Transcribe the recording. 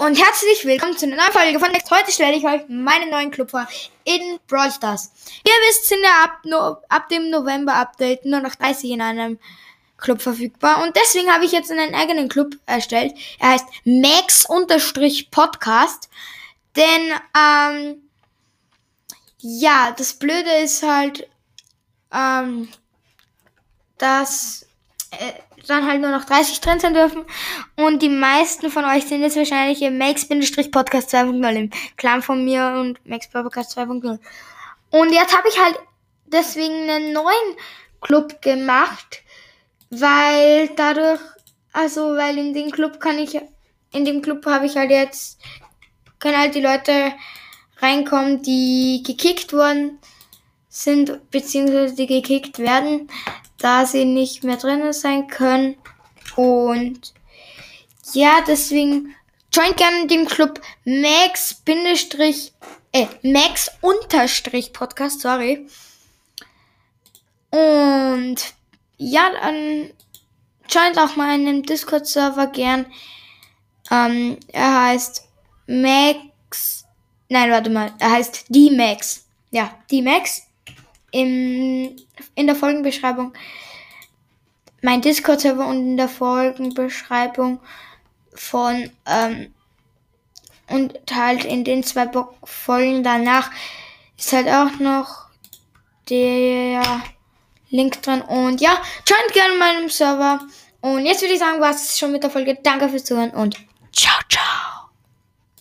Und herzlich willkommen zu einer neuen Folge von Next. Heute stelle ich euch meinen neuen Club vor in Brawl Stars. Ihr wisst, sind ja ab, no, ab dem November-Update nur noch 30 in einem Club verfügbar. Und deswegen habe ich jetzt einen eigenen Club erstellt. Er heißt Max-Podcast. Denn, ähm, ja, das Blöde ist halt, ähm, dass dann halt nur noch 30 drin sein dürfen. Und die meisten von euch sind jetzt wahrscheinlich im Max-Podcast 2.0 im Clan von mir und Max Podcast 2.0. Und jetzt habe ich halt deswegen einen neuen Club gemacht, weil dadurch, also weil in den Club kann ich, in dem Club habe ich halt jetzt, können halt die Leute reinkommen, die gekickt worden sind, beziehungsweise die gekickt werden da sie nicht mehr drin sein können. Und ja, deswegen joint gerne dem Club Max Bindestrich, äh, Max Unterstrich Podcast, sorry. Und ja, dann joint auch mal in Discord-Server gern. Ähm, er heißt Max. Nein, warte mal. Er heißt D-Max. Ja, D-Max im, in der Folgenbeschreibung mein Discord-Server und in der Folgenbeschreibung von ähm, und halt in den zwei Folgen danach ist halt auch noch der Link drin. Und ja, joint gerne meinem Server. Und jetzt würde ich sagen, was ist schon mit der Folge. Danke fürs Zuhören und ciao, ciao.